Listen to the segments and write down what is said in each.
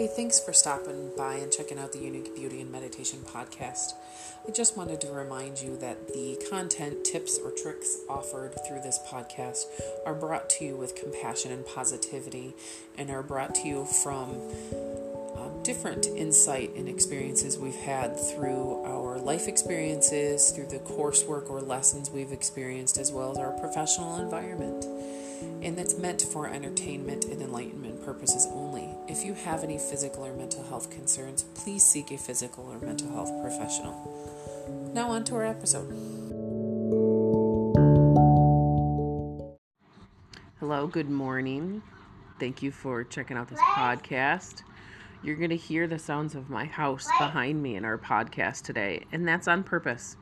Hey, thanks for stopping by and checking out the Unique Beauty and Meditation podcast. I just wanted to remind you that the content, tips, or tricks offered through this podcast are brought to you with compassion and positivity and are brought to you from um, different insight and experiences we've had through our life experiences, through the coursework or lessons we've experienced, as well as our professional environment and that's meant for entertainment and enlightenment purposes only. If you have any physical or mental health concerns, please seek a physical or mental health professional. Now, on to our episode. Hello, good morning. Thank you for checking out this podcast. You're going to hear the sounds of my house behind me in our podcast today, and that's on purpose.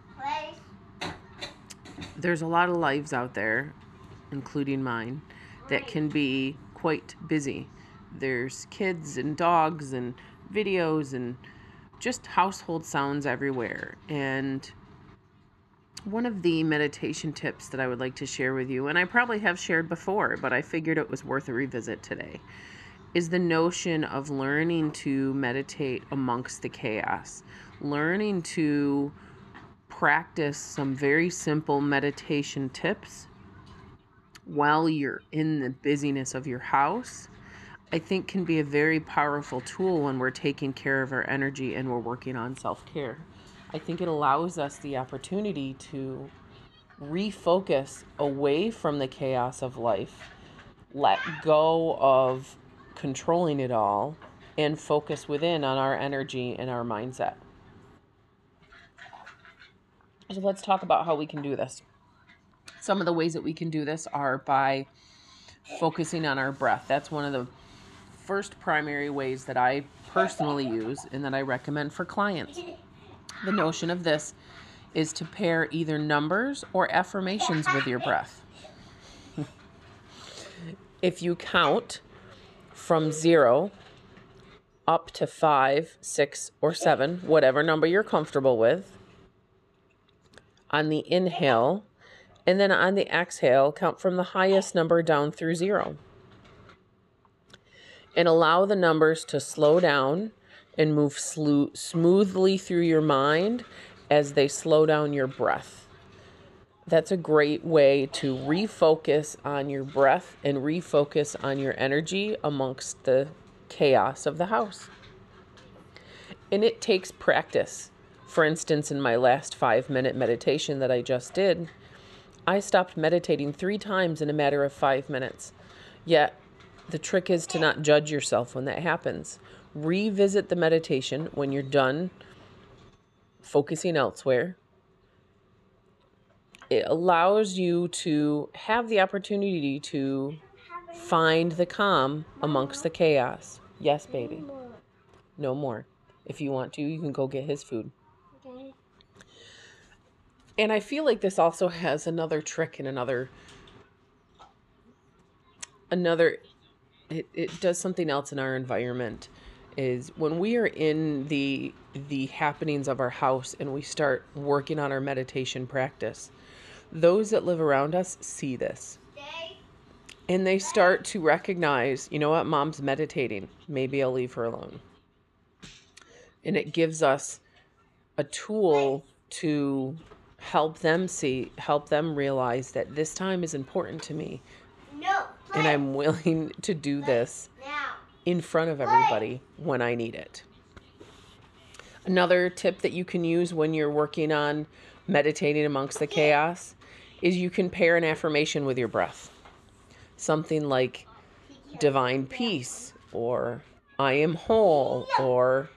There's a lot of lives out there including mine, that can be quite busy. There's kids and dogs and videos and just household sounds everywhere. And one of the meditation tips that I would like to share with you, and I probably have shared before, but I figured it was worth a revisit today, is the notion of learning to meditate amongst the chaos, learning to practice some very simple meditation tips while you're in the busyness of your house, I think can be a very powerful tool when we're taking care of our energy and we're working on self care. I think it allows us the opportunity to refocus away from the chaos of life, let go of controlling it all, and focus within on our energy and our mindset. So let's talk about how we can do this. Some of the ways that we can do this are by focusing on our breath. That's one of the first primary ways that I personally use and that I recommend for clients. The notion of this is to pair either numbers or affirmations with your breath. if you count from zero up to five, six, or seven, whatever number you're comfortable with, on the inhale, and then on the exhale, count from the highest number down through zero. And allow the numbers to slow down and move slo- smoothly through your mind as they slow down your breath. That's a great way to refocus on your breath and refocus on your energy amongst the chaos of the house. And it takes practice. For instance, in my last five minute meditation that I just did, I stopped meditating three times in a matter of five minutes. Yet, the trick is to not judge yourself when that happens. Revisit the meditation when you're done focusing elsewhere. It allows you to have the opportunity to find the calm amongst the chaos. Yes, baby. No more. If you want to, you can go get his food. And I feel like this also has another trick and another another it, it does something else in our environment is when we are in the the happenings of our house and we start working on our meditation practice those that live around us see this. And they start to recognize you know what mom's meditating. Maybe i'll leave her alone. And it gives us a tool to help them see, help them realize that this time is important to me. No. And I'm willing to do this in front of everybody when I need it. Another tip that you can use when you're working on meditating amongst the chaos is you can pair an affirmation with your breath. Something like divine peace or I am whole or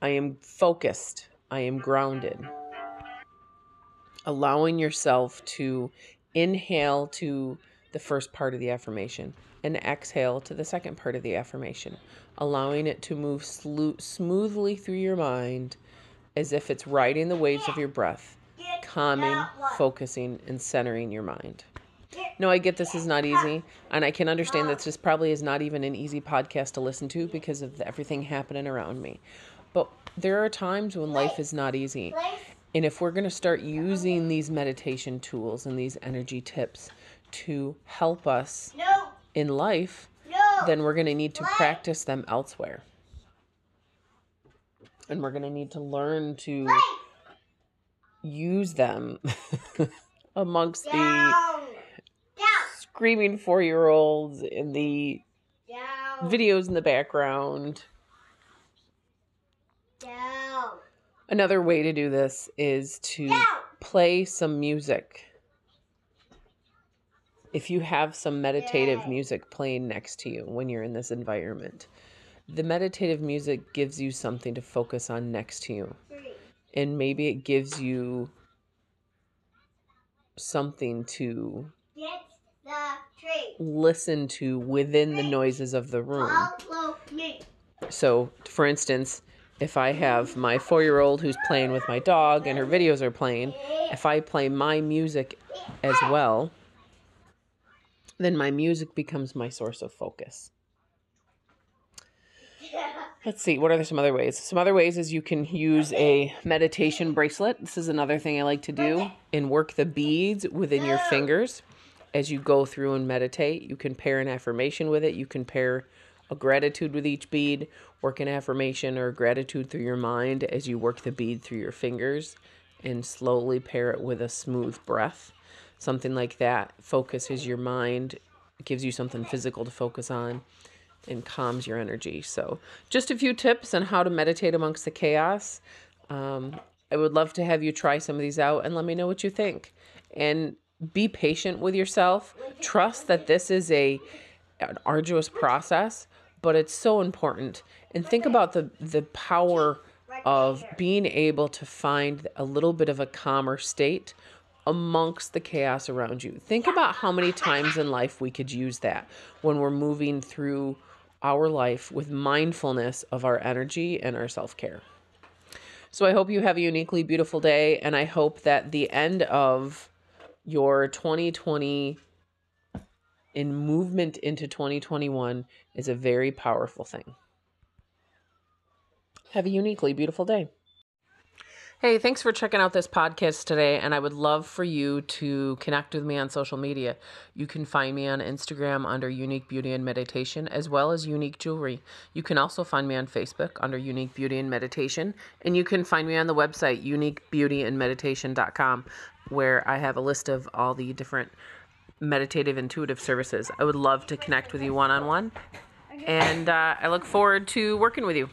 I am focused, I am grounded allowing yourself to inhale to the first part of the affirmation and exhale to the second part of the affirmation, allowing it to move smoothly through your mind as if it's riding the waves of your breath, calming, focusing, and centering your mind. No, I get this is not easy, and I can understand that this probably is not even an easy podcast to listen to because of everything happening around me. But there are times when life is not easy, and if we're going to start using these meditation tools and these energy tips to help us no. in life, no. then we're going to need to practice them elsewhere. And we're going to need to learn to use them amongst the Down. Down. screaming four year olds and the Down. videos in the background. Down. Another way to do this is to play some music. If you have some meditative music playing next to you when you're in this environment, the meditative music gives you something to focus on next to you. And maybe it gives you something to Get the tree. listen to within the noises of the room. So, for instance, if I have my four year old who's playing with my dog and her videos are playing, if I play my music as well, then my music becomes my source of focus. Let's see, what are some other ways? Some other ways is you can use a meditation bracelet. This is another thing I like to do and work the beads within your fingers as you go through and meditate. You can pair an affirmation with it. You can pair a gratitude with each bead, work an affirmation or gratitude through your mind as you work the bead through your fingers and slowly pair it with a smooth breath. Something like that focuses your mind, gives you something physical to focus on and calms your energy. So, just a few tips on how to meditate amongst the chaos. Um, I would love to have you try some of these out and let me know what you think. And be patient with yourself. Trust that this is a an arduous process, but it's so important. And think about the the power of being able to find a little bit of a calmer state amongst the chaos around you. Think about how many times in life we could use that when we're moving through our life with mindfulness of our energy and our self care. So I hope you have a uniquely beautiful day, and I hope that the end of your 2020 in movement into 2021 is a very powerful thing. Have a uniquely beautiful day. Hey, thanks for checking out this podcast today. And I would love for you to connect with me on social media. You can find me on Instagram under Unique Beauty and Meditation, as well as Unique Jewelry. You can also find me on Facebook under Unique Beauty and Meditation. And you can find me on the website, uniquebeautyandmeditation.com, where I have a list of all the different meditative intuitive services. I would love to connect with you one on one. And uh, I look forward to working with you.